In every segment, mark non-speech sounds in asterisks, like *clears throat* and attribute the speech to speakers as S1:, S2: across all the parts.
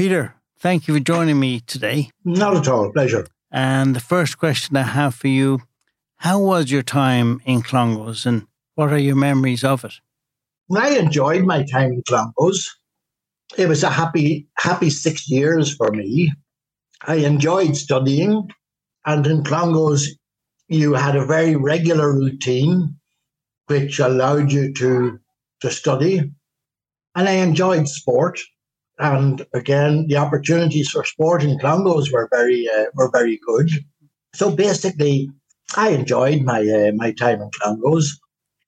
S1: Peter, thank you for joining me today.
S2: Not at all. Pleasure.
S1: And the first question I have for you How was your time in Clongowes and what are your memories of it?
S2: I enjoyed my time in Clongowes. It was a happy, happy six years for me. I enjoyed studying, and in Clongowes, you had a very regular routine which allowed you to, to study. And I enjoyed sport. And again, the opportunities for sport in Clongowes were very uh, were very good. So basically, I enjoyed my uh, my time in Clongowes.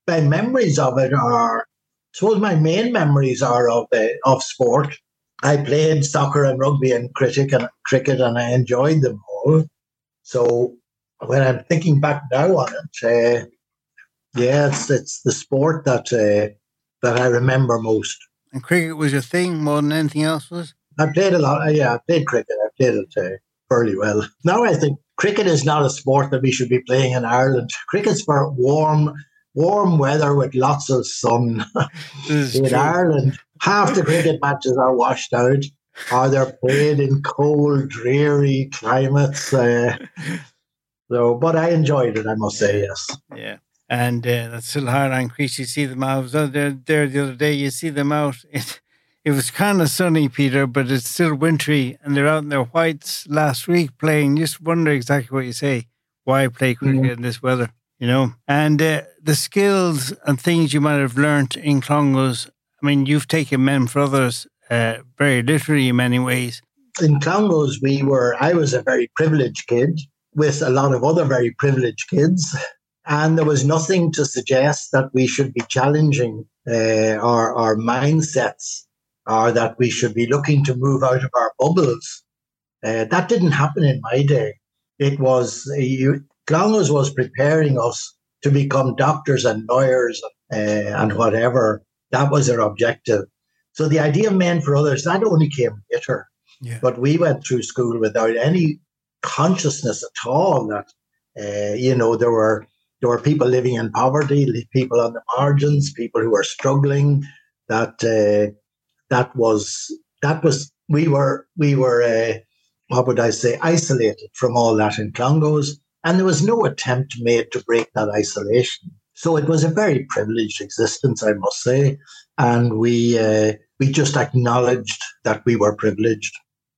S2: My memories of it are, I suppose, my main memories are of uh, of sport. I played soccer and rugby and cricket and cricket, and I enjoyed them all. So when I'm thinking back now on it, uh, yeah, it's it's the sport that uh, that I remember most.
S1: And cricket was your thing more than anything else, was?
S2: I played a lot. Uh, yeah, I played cricket. I played it uh, fairly well. *laughs* Now I think cricket is not a sport that we should be playing in Ireland. Cricket's for warm, warm weather with lots of sun. *laughs* in true. Ireland, half the cricket matches are washed out, or they're played in cold, dreary climates. Uh, *laughs* so, but I enjoyed it. I must say, yes.
S1: Yeah and uh, that's still hard on Crease. You see them out. I was there, there the other day. You see them out. *laughs* It, it was kind of sunny, Peter, but it's still wintry, and they're out in their whites last week playing. Just wonder exactly what you say. Why play cricket mm. in this weather? You know, and uh, the skills and things you might have learnt in Clongowes. I mean, you've taken men for others uh, very literally in many ways.
S2: In Clongowes, we were. I was a very privileged kid with a lot of other very privileged kids. *laughs* And there was nothing to suggest that we should be challenging uh, our, our mindsets or that we should be looking to move out of our bubbles. Uh, that didn't happen in my day. It was, you, was preparing us to become doctors and lawyers uh, and whatever. That was their objective. So the idea of men for others, that only came later. Yeah. But we went through school without any consciousness at all that, uh, you know, there were there were people living in poverty, people on the margins, people who were struggling. That uh, that was that was we were we were uh, what would I say isolated from all that in Clongowes, and there was no attempt made to break that isolation. So it was a very privileged existence, I must say, and we uh, we just acknowledged that we were privileged.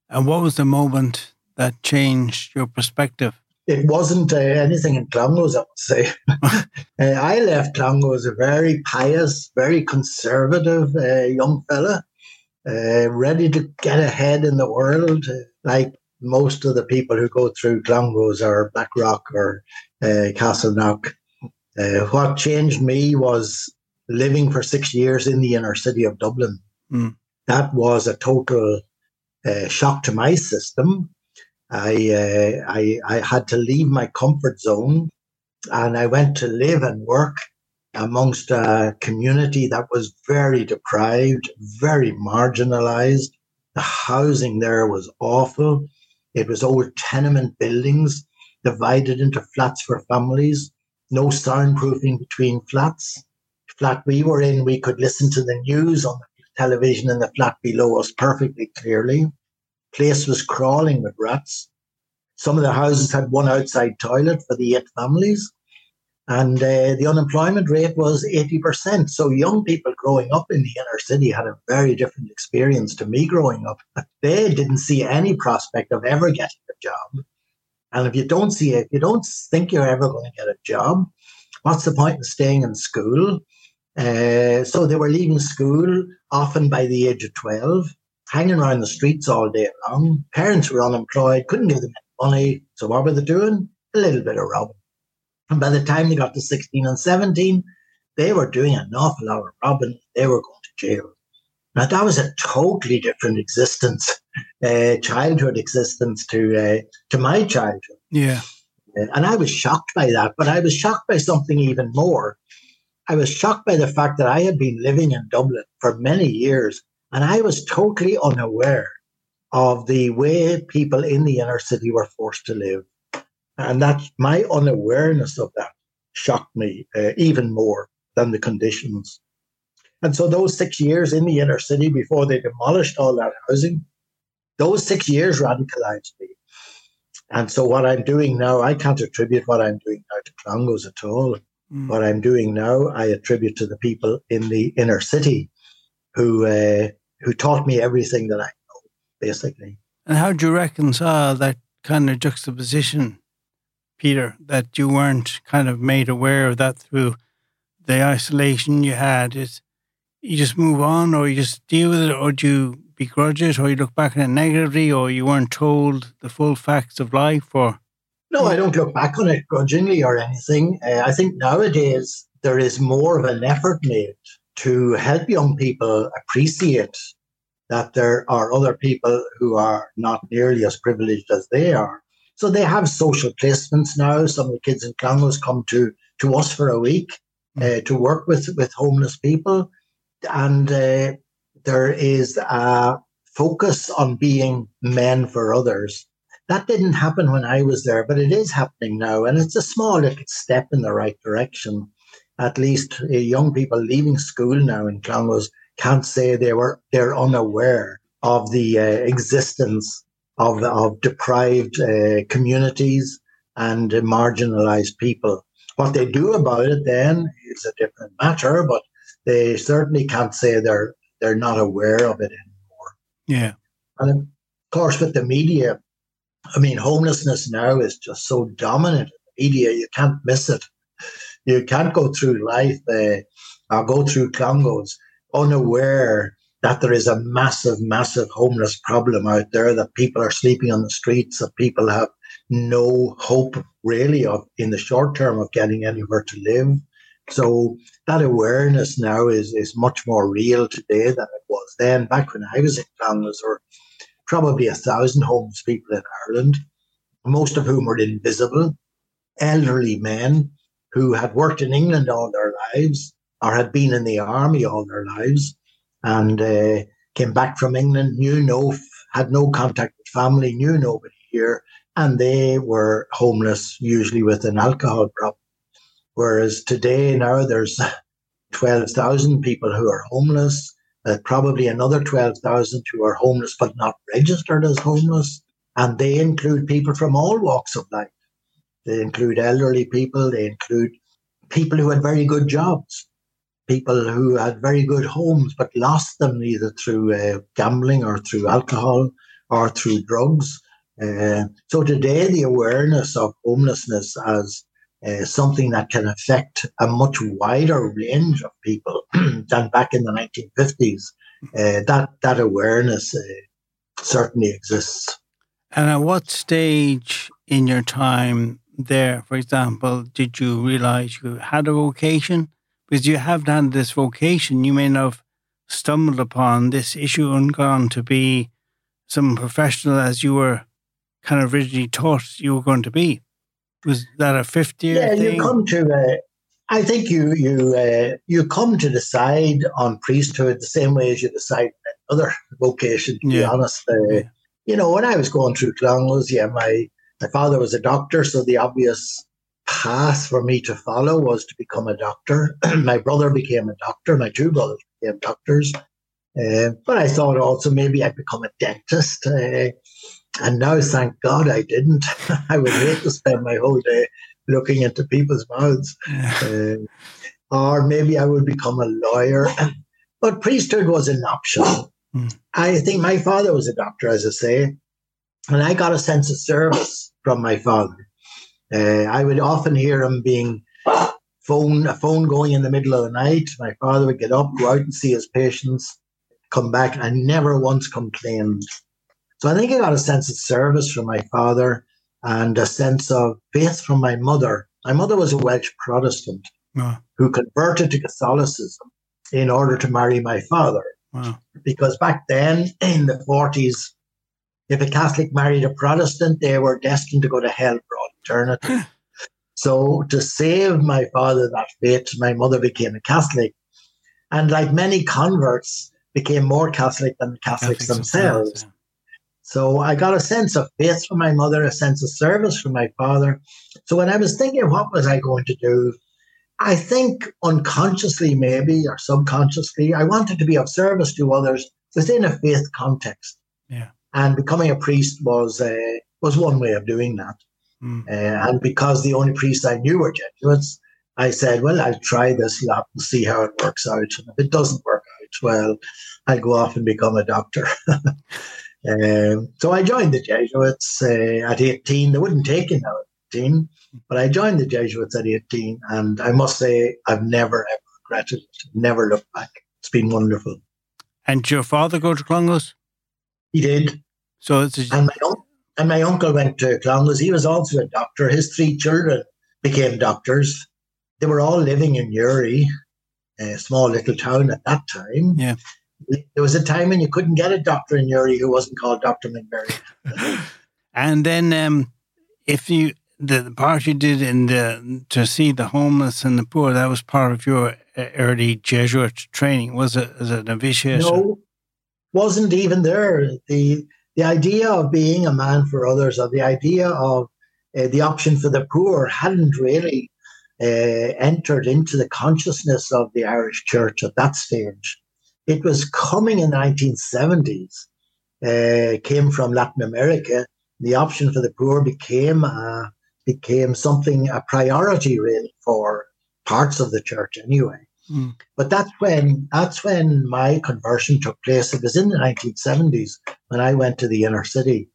S1: And what was the moment that changed your perspective?
S2: It wasn't uh, anything in Clongowes, I would say. *laughs* uh, I left Clongowes a very pious, very conservative uh, young fella, uh, ready to get ahead in the world, uh, like most of the people who go through Clongowes or Blackrock or uh, Castleknock. what changed me was living for six years in the inner city of Dublin. Mm. That was a total shock to my system I, uh, I, I had to leave my comfort zone and I went to live and work amongst a community that was very deprived, very marginalized. The housing there was awful. It was old tenement buildings divided into flats for families, no soundproofing between flats. The Flat we were in, we could listen to the news on the television in the flat below us perfectly clearly place was crawling with rats. Some of the houses had one outside toilet for the eight families. And uh, the unemployment rate was 80%. So young people growing up in the inner city had a very different experience to me growing up. They didn't see any prospect of ever getting a job. And if you don't see it, if you don't think you're ever going to get a job, what's the point in staying in school? Uh, so they were leaving school often by the age of 12 hanging around the streets all day long. Parents were unemployed, couldn't give them any money. So what were they doing? A little bit of robbing. And by the time they got to 16 and 17, they were doing an awful lot of robbing. They were going to jail. Now that was a totally different existence, *laughs* uh, childhood existence to uh, to my childhood.
S1: Yeah,
S2: uh, and I was shocked by that. But I was shocked by something even more. I was shocked by the fact that I had been living in Dublin for many years and I was totally unaware of the way people in the inner city were forced to live. And that my unawareness of that shocked me uh, even more than the conditions. And so those six years in the inner city before they demolished all that housing, those six years radicalized me. And so what I'm doing now, I can't attribute what I'm doing now to Clongowes at all. Mm. What I'm doing now, I attribute to the people in the inner city who uh, who taught me everything that I know, basically.
S1: And how do you reconcile that kind of juxtaposition, Peter, that you weren't kind of made aware of that through the isolation you had? Is you just move on, or you just deal with it, or do you begrudge it, or you look back on it negatively, or you weren't told the full facts of life, or
S2: no, I don't look back on it grudgingly or anything. Uh, I think nowadays there is more of an effort made to help young people appreciate that there are other people who are not nearly as privileged as they are. So they have social placements now. Some of the kids in Clongowes come to, to us for a week uh, to work with, with homeless people. And uh, there is a focus on being men for others. That didn't happen when I was there, but it is happening now. And it's a small little step in the right direction. At least uh, young people leaving school now in Clongowes can't say they were they're unaware of the uh, existence of of deprived uh, communities and marginalized people. What they do about it then is a different matter, but they certainly can't say they're they're not aware of it anymore.
S1: Yeah,
S2: and of course with the media, I mean homelessness now is just so dominant. In the media, you can't miss it. You can't go through life uh, or go through Clongowes unaware that there is a massive, massive homeless problem out there, that people are sleeping on the streets, that people have no hope really of in the short term of getting anywhere to live. So that awareness now is, is much more real today than it was then. Back when I was in Clongowes, there were probably a thousand homeless people in Ireland, most of whom were invisible, elderly men who had worked in England all their lives, or had been in the army all their lives and uh, came back from England, knew no, had no contact with family, knew nobody here, and they were homeless, usually with an alcohol problem. Whereas today, now there's *laughs* 12,000 people who are homeless, uh, probably another 12,000 who are homeless but not registered as homeless. And they include people from all walks of life. They include elderly people, they include people who had very good jobs people who had very good homes but lost them either through uh, gambling or through alcohol or through drugs. Uh, so today, the awareness of homelessness as uh, something that can affect a much wider range of people *clears throat* than back in the 1950s, uh, that that awareness uh, certainly exists.
S1: And at what stage in your time there, for example, did you realize you had a vocation? Because you have done this vocation, you may not have stumbled upon this issue and gone to be some professional as you were kind of originally taught you were going to be. Was that a 50 year
S2: yeah,
S1: thing?
S2: you come to, uh, I think you you uh, you come to decide on priesthood the same way as you decide other vocation, to yeah. be honest. Uh, yeah. You know, when I was going through Clongowes, yeah, my, my father was a doctor, so the obvious path for me to follow was to become a doctor. *clears throat* my brother became a doctor. My two brothers became doctors. Uh, but I thought also maybe I'd become a dentist. Uh, and now, thank God I didn't. *laughs* I would hate to spend my whole day looking into people's mouths. Uh, or maybe I would become a lawyer. *clears throat* but priesthood was an option. Mm. I think my father was a doctor, as I say, and I got a sense of service from my father. Uh, I would often hear him being phone a phone going in the middle of the night. My father would get up, go out and see his patients, come back, and never once complained. So I think I got a sense of service from my father and a sense of faith from my mother. My mother was a Welsh Protestant wow. who converted to Catholicism in order to marry my father. Wow. Because back then in the 40s, if a Catholic married a Protestant, they were destined to go to hell eternity. so to save my father that fate, my mother became a Catholic. And like many converts, became more Catholic than the Catholics, Catholics themselves. themselves yeah. So I got a sense of faith from my mother, a sense of service from my father. So when I was thinking, what was I going to do? I think unconsciously, maybe, or subconsciously, I wanted to be of service to others within a faith context.
S1: Yeah.
S2: and becoming a priest was uh, was one way of doing that. Mm. Uh, and because the only priests I knew were Jesuits, I said, "Well, I'll try this lot and see how it works out. And if it doesn't work out, well, I'll go off and become a doctor." *laughs* um, so I joined the Jesuits uh, at 18. They wouldn't take you now at 18, but I joined the Jesuits at 18, and I must say I've never ever regretted it. Never looked back. It's been wonderful.
S1: And your father go to Clongowes?
S2: He did.
S1: So it's
S2: a- and, my un- and my uncle went to Clongowes. He was also a doctor. His three children became doctors. They were all living in Newry, a small little town at that time.
S1: Yeah.
S2: There was a time when you couldn't get a doctor in Newry who wasn't called Dr. McVerry. *laughs*
S1: and then um, if you the, the part you did in the to see the homeless and the poor that was part of your uh, early Jesuit training was it as a novitiate?
S2: No, wasn't even there. the The idea of being a man for others, or the idea of uh, the option for the poor, hadn't really uh, entered into the consciousness of the Irish Church at that stage. It was coming in the 1970s. Uh, came from Latin America. The option for the poor became uh, became something a priority really for parts of the church anyway. Mm. But that's when that's when my conversion took place. It was in the 1970s when I went to the inner city,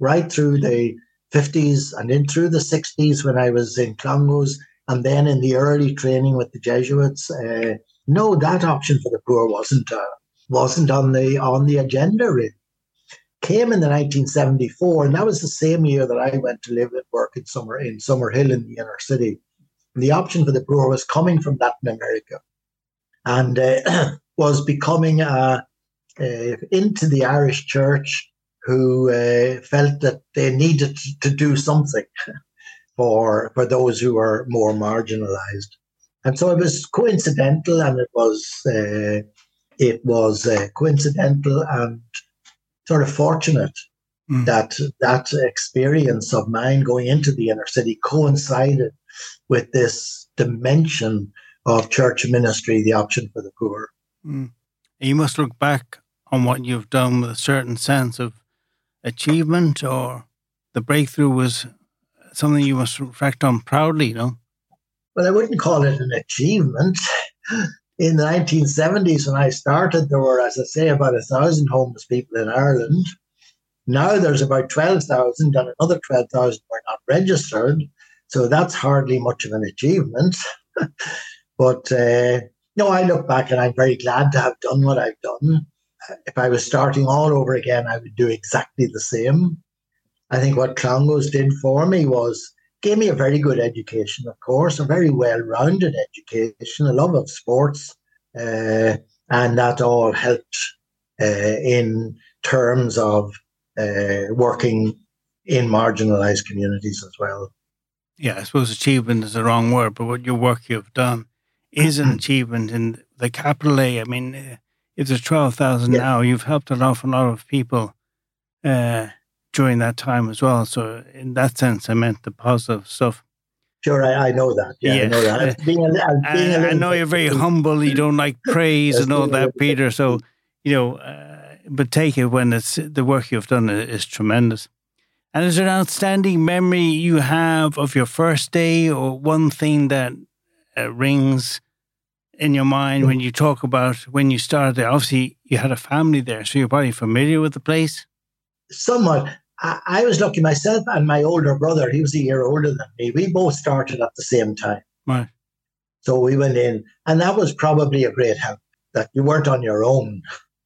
S2: right through the 50s and in through the 60s when I was in Clongowes, and then in the early training with the Jesuits. Uh, no, that option for the poor wasn't uh, wasn't on the on the agenda really came in the 1974, and that was the same year that I went to live and work in Summer in Summerhill in the inner city. And the option for the poor was coming from Latin America, and uh, *clears throat* was becoming uh, uh, into the Irish Church, who uh, felt that they needed to do something *laughs* for for those who were more marginalised. And so it was coincidental, and it was uh, it was uh, coincidental and sort of fortunate mm. that that experience of mine going into the inner city coincided with this dimension of church ministry, the option for the poor.
S1: Mm. You must look back on what you've done with a certain sense of achievement, or the breakthrough was something you must reflect on proudly, you know?
S2: Well, I wouldn't call it an achievement in the 1970s when I started, there were, as I say, about a thousand homeless people in Ireland. Now there's about 12,000 and another 12,000 were not registered. So that's hardly much of an achievement. *laughs* but uh, no, I look back and I'm very glad to have done what I've done. If I was starting all over again, I would do exactly the same. I think what Clongowes did for me was gave me a very good education, of course, a very well rounded education, a love of sports, uh, and that all helped uh, in terms of uh, working in marginalized communities as well.
S1: Yeah, I suppose achievement is the wrong word, but what your work you've done is an achievement in the capital A. I mean, uh, if there's 12,000 yeah. now, you've helped an awful lot of people uh, during that time as well. So in that sense, I meant the positive stuff.
S2: Sure, I, I know that. Yeah, I know that. Being a, being
S1: I, I know you're very humble. You don't like *laughs* praise and all that, Peter. So you know, uh, but take it when it's the work you've done is tremendous. And is there an outstanding memory you have of your first day, or one thing that uh, rings in your mind when you talk about when you started there? Obviously, you had a family there, so you're probably familiar with the place.
S2: Somewhat. I, I was lucky myself and my older brother, he was a year older than me. We both started at the same time.
S1: Right.
S2: So we went in, and that was probably a great help that you weren't on your own.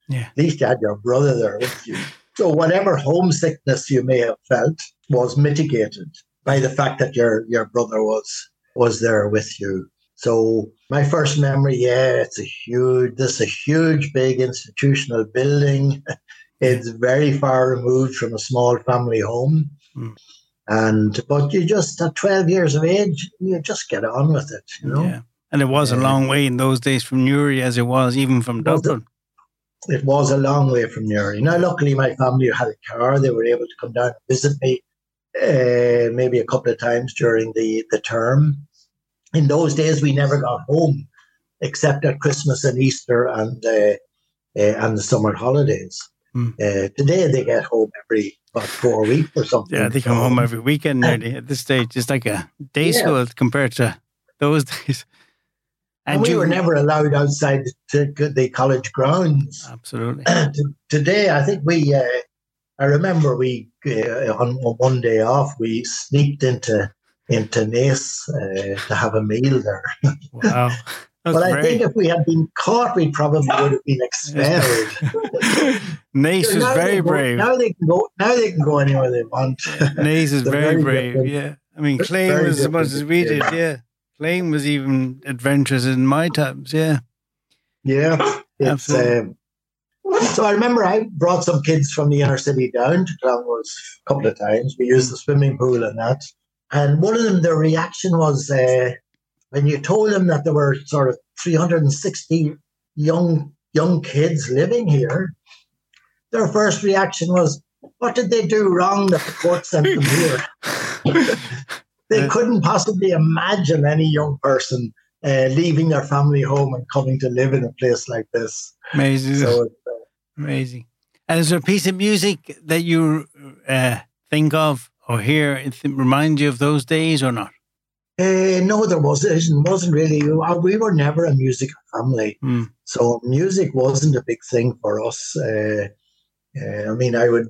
S1: Yeah.
S2: At least you had your brother there with you. So whatever homesickness you may have felt was mitigated by the fact that your your brother was was there with you. So my first memory, yeah, it's a huge, this is a huge, big institutional building. *laughs* It's very far removed from a small family home. Mm. And but you just at twelve years of age, you just get on with it, you know. Yeah.
S1: And it was a long way in those days from Newry as it was even from Dublin.
S2: It was a long way from Newry. Now, luckily, my family had a car; they were able to come down and visit me, uh, maybe a couple of times during the the term. In those days, we never got home except at Christmas and Easter and uh, uh, and the summer holidays. Mm. Uh, today they get home every about four weeks or something.
S1: Yeah, they come home every weekend nearly at this stage. It's like a day yeah. school compared to those *laughs* days.
S2: And, and we you, were never allowed outside the, the college grounds.
S1: Absolutely. *clears throat*
S2: today, I think we. Uh, I remember we uh, on, on one day off we sneaked into into Naas uh, to have a meal there.
S1: Wow. *laughs*
S2: but I think if we had been caught, we probably *laughs* would have been expelled. *laughs*
S1: Naas is very
S2: go,
S1: brave.
S2: Now they can go. Now they can go anywhere they want.
S1: Naas is very, very, brave. Different. Yeah, I mean, Clane was as much as we did. Yeah, Clane was even adventurous in my times. Yeah,
S2: yeah, absolutely. Um, so I remember I brought some kids from the inner city down to Clongowes a couple of times. We used the swimming pool and that. And one of them, their reaction was uh, when you told them that there were sort of 360 young young kids living here, their first reaction was, "What did they do wrong that the court sent them here?" *laughs* they couldn't possibly imagine any young person uh, leaving their family home and coming to live in a place like this.
S1: Amazing. So, uh, Amazing. And is there a piece of music that you uh, think of or hear it reminds you of those days or not?
S2: Uh, no, there wasn't. It wasn't really. Uh, we were never a music family, mm. so music wasn't a big thing for us. Uh, uh, I mean, I would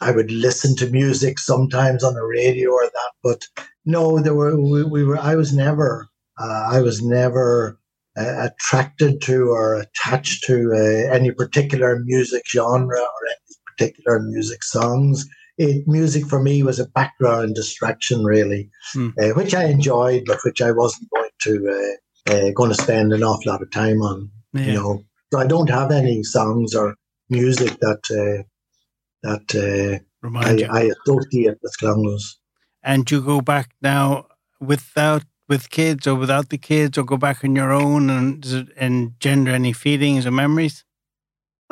S2: I would listen to music sometimes on the radio or that, but no, there were we, we were. I was never. Uh, I was never uh, attracted to or attached to uh, any particular music genre or any particular music songs. It, music for me was a background distraction, really, mm. uh, which I enjoyed, but which I wasn't going to uh, uh, going to spend an awful lot of time on. Yeah. You know, so I don't have any songs or music that uh, that I, I, associate with Clongowes.
S1: And you go back now without with kids or without the kids or go back on your own and does it engender any feelings or memories?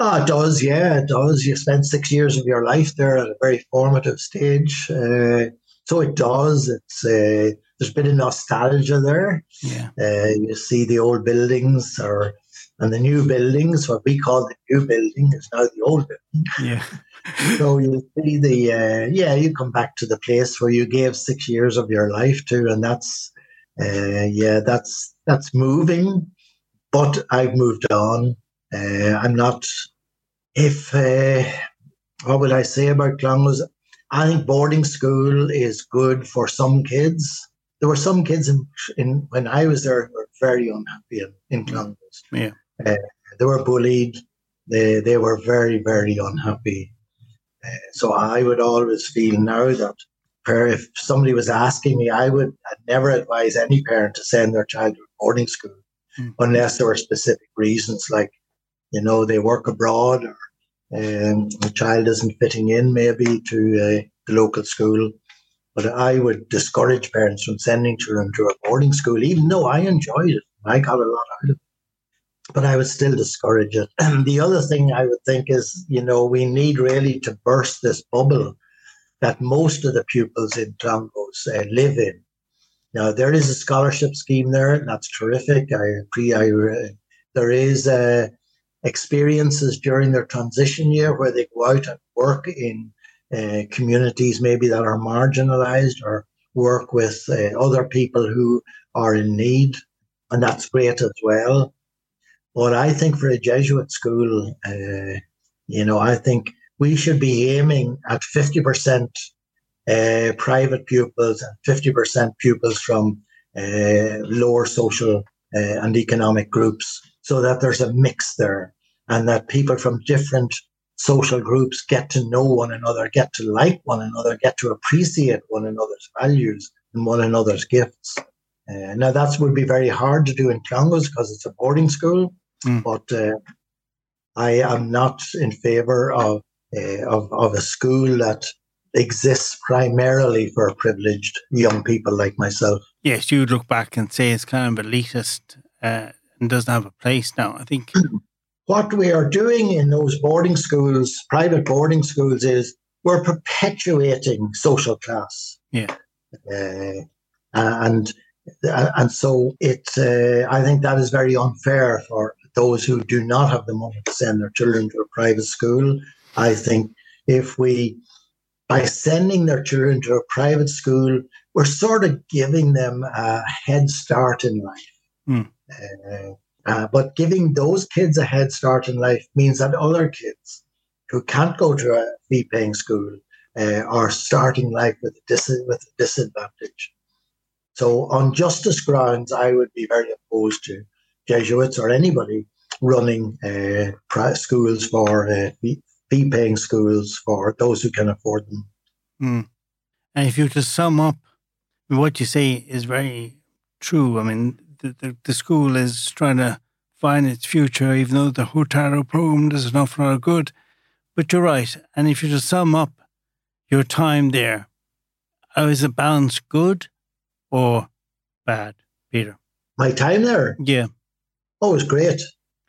S2: Oh, it does, yeah, it does. You spend six years of your life there at a very formative stage. Uh, so it does. It's uh, there's a bit of nostalgia there.
S1: Yeah. Uh,
S2: you see the old buildings or and the new buildings, what we call the new building is now the old building.
S1: Yeah. *laughs*
S2: so you see the uh, yeah, you come back to the place where you gave six years of your life to, and that's uh, yeah, that's that's moving, but I've moved on. Uh, I'm not. If uh, what would I say about Clongowes? I think boarding school is good for some kids. There were some kids in, in when I was there who were very unhappy in, in Clongowes.
S1: Yeah,
S2: uh, they were bullied. They they were very very unhappy. Uh, so I would always feel now that if somebody was asking me, I would I'd never advise any parent to send their child to boarding school mm. unless there were specific reasons, like you know they work abroad or um, the child isn't fitting in maybe to uh, the local school. But I would discourage parents from sending children to a boarding school, even though I enjoyed it. I got a lot out of it. But I would still discourage it. And *clears throat* the other thing I would think is, you know, we need really to burst this bubble that most of the pupils in Clongowes uh, live in. Now there is a scholarship scheme there. And that's terrific. I agree. I, uh, there is uh, experiences during their transition year where they go out and work in uh, communities maybe that are marginalised or work with uh, other people who are in need, and that's great as well. But I think for a Jesuit school, uh, you know, I think we should be aiming at 50% uh, private pupils and 50% pupils from uh, lower social uh, and economic groups so that there's a mix there and that people from different social groups get to know one another, get to like one another, get to appreciate one another's values and one another's gifts. Uh, now, that would be very hard to do in Clongowes because it's a boarding school, mm. but uh, I am not in favour of uh, of, of a school that exists primarily for privileged young people like myself.
S1: Yes, you would look back and say it's kind of elitist uh, and doesn't have a place now. I think *clears throat*
S2: what we are doing in those boarding schools, private boarding schools, is we're perpetuating social class.
S1: Yeah,
S2: uh, and uh, and so it. Uh, I think that is very unfair for those who do not have the money to send their children to a private school I think if we, by sending their children to a private school, we're sort of giving them a head start in life. Mm. Uh, uh, but giving those kids a head start in life means that other kids who can't go to a fee paying school uh, are starting life with a, dis- with a disadvantage. So, on justice grounds, I would be very opposed to Jesuits or anybody running uh, schools for uh, fee paying schools for those who can afford them.
S1: Mm. And if you were to sum up, what you say is very true. I mean, the, the, the, school is trying to find its future, even though the Hurtado program does an awful lot of good. But you're right. And if you just sum up your time there, how is the balance good or bad, Peter?
S2: My time there?
S1: Yeah.
S2: Oh, it was great.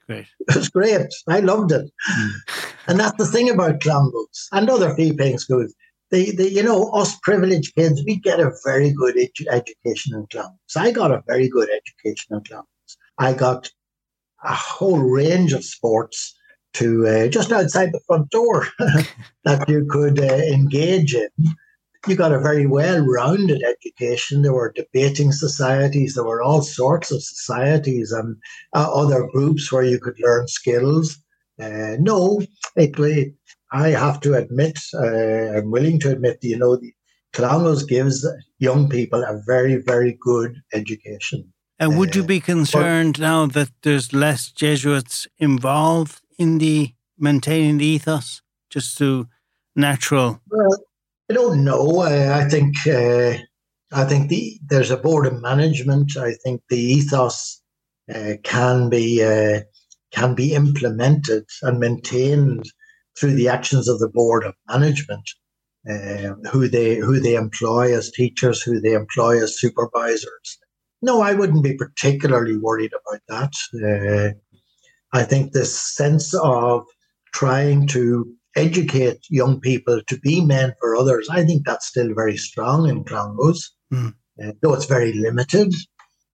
S1: Great.
S2: It was great. I loved it. Mm. And that's the thing about Clongowes and other fee paying schools. The, the, you know, us privileged kids, we get a very good edu- education in Clongowes. I got a very good education in Clongowes. I got a whole range of sports to uh, just outside the front door *laughs* that you could uh, engage in. You got a very well rounded education. There were debating societies, there were all sorts of societies and uh, other groups where you could learn skills. Uh, no, it, it, I have to admit, uh, I'm willing to admit, you know, the Clongowes gives young people a very, very good education.
S1: And would you uh, be concerned but, now that there's less Jesuits involved in the maintaining the ethos, just to natural?
S2: Well, I don't know. I, I think uh, I think the there's a board of management. I think the ethos uh, can be uh, can be implemented and maintained through the actions of the board of management, uh, who they who they employ as teachers, who they employ as supervisors. No, I wouldn't be particularly worried about that. Uh, I think this sense of trying to educate young people to be men for others, I think that's still very strong in Clongowes, mm. uh, though it's very limited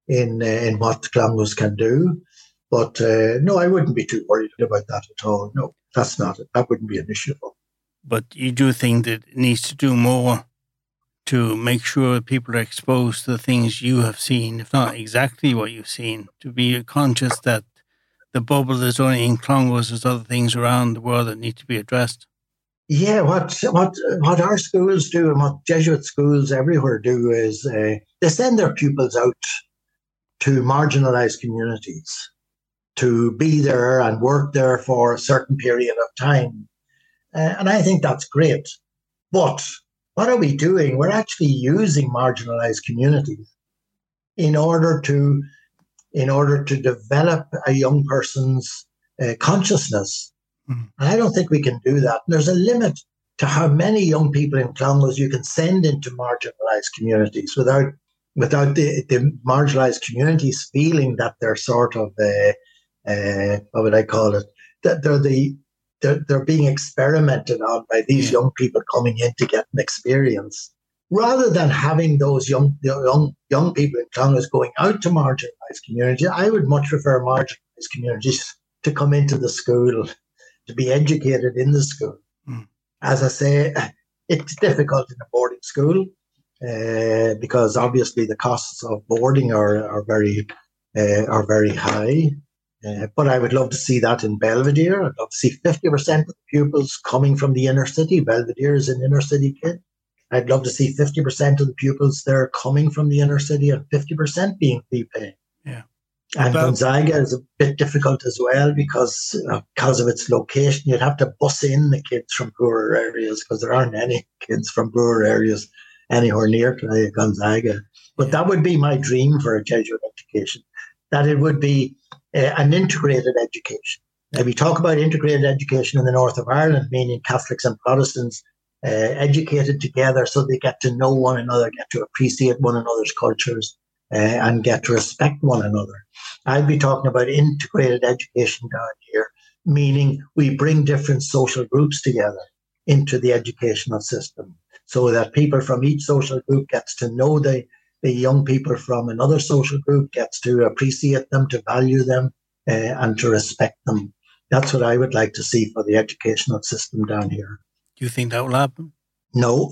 S2: in uh, in what Clongowes can do. But uh, no, I wouldn't be too worried about that at all. No, that's not it. That wouldn't be an issue.
S1: But you do think that it needs to do more to make sure people are exposed to the things you have seen, if not exactly what you've seen, to be conscious that the bubble is only in Clongowes, there's other things around the world that need to be addressed.
S2: Yeah, what what what our schools do and what Jesuit schools everywhere do is uh, they send their pupils out to marginalized communities to be there and work there for a certain period of time, uh, and I think that's great. But what are we doing? We're actually using marginalized communities in order to in order to develop a young person's uh, consciousness. Mm. And I don't think we can do that. And there's a limit to how many young people in Clongowes you can send into marginalized communities without without the, the marginalized communities feeling that they're sort of uh, uh, what would I call it? That they're the they're, they're being experimented on by these yeah. young people coming in to get an experience rather than having those young young young people in Clongowes going out to marginalised communities, I would much prefer marginalised communities to come into the school, to be educated in the school. Mm. As I say, it's difficult in a boarding school uh, because obviously the costs of boarding are are very uh, are very high. Uh, but I would love to see that in Belvedere. I'd love to see 50% of the pupils coming from the inner city. Belvedere is an inner city kid. I'd love to see 50% of the pupils there coming from the inner city and 50% being fee paying.
S1: Yeah.
S2: And but, Gonzaga is a bit difficult as well because uh, because of its location. You'd have to bus in the kids from poorer areas because there aren't any kids from poorer areas anywhere near to Gonzaga. But that would be my dream for a Jesuit education, that it would be uh, an integrated education. Now, we talk about integrated education in the north of Ireland, meaning Catholics and Protestants uh, educated together so they get to know one another, get to appreciate one another's cultures, uh, and get to respect one another. I'd be talking about integrated education down here, meaning we bring different social groups together into the educational system so that people from each social group gets to know the, the young people from another social group, gets to appreciate them, to value them, uh, and to respect them. That's what I would like to see for the educational system down here.
S1: Do you think that will happen?
S2: No.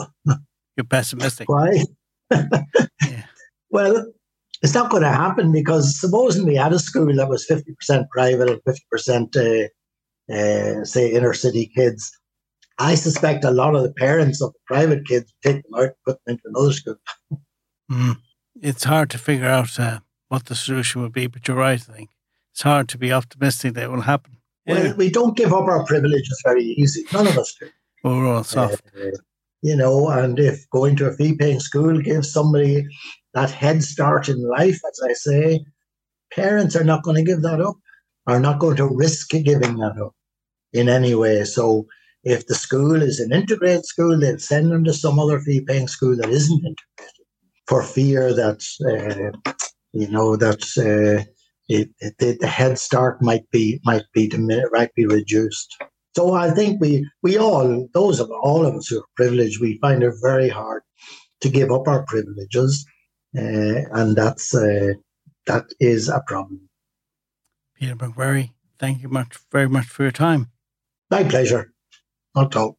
S1: You're pessimistic.
S2: Why? yeah. *laughs* Well, it's not going to happen because supposing we had a school that was 50% private and 50% uh, uh, say inner city kids, I suspect a lot of the parents of the private kids take them out and put them into another school. *laughs*
S1: Mm. It's hard to figure out uh, what the solution would be, but you're right, I think. It's hard to be optimistic that it will happen.
S2: Well, we don't give up our privileges very easy. None of us do.
S1: Well, we're all soft. Uh,
S2: you know, and if going to a fee paying school gives somebody that head start in life, as I say, parents are not going to give that up, are not going to risk giving that up in any way. So if the school is an integrated school, they'll send them to some other fee paying school that isn't integrated for fear that, uh, you know, that. Uh, it, it, the head start might be might be might be reduced. So I think we we all those of all of us who are privileged, we find it very hard to give up our privileges, uh, and that's uh, that is a problem.
S1: Peter McVerry, thank you much very much for your time.
S2: My pleasure. Not all.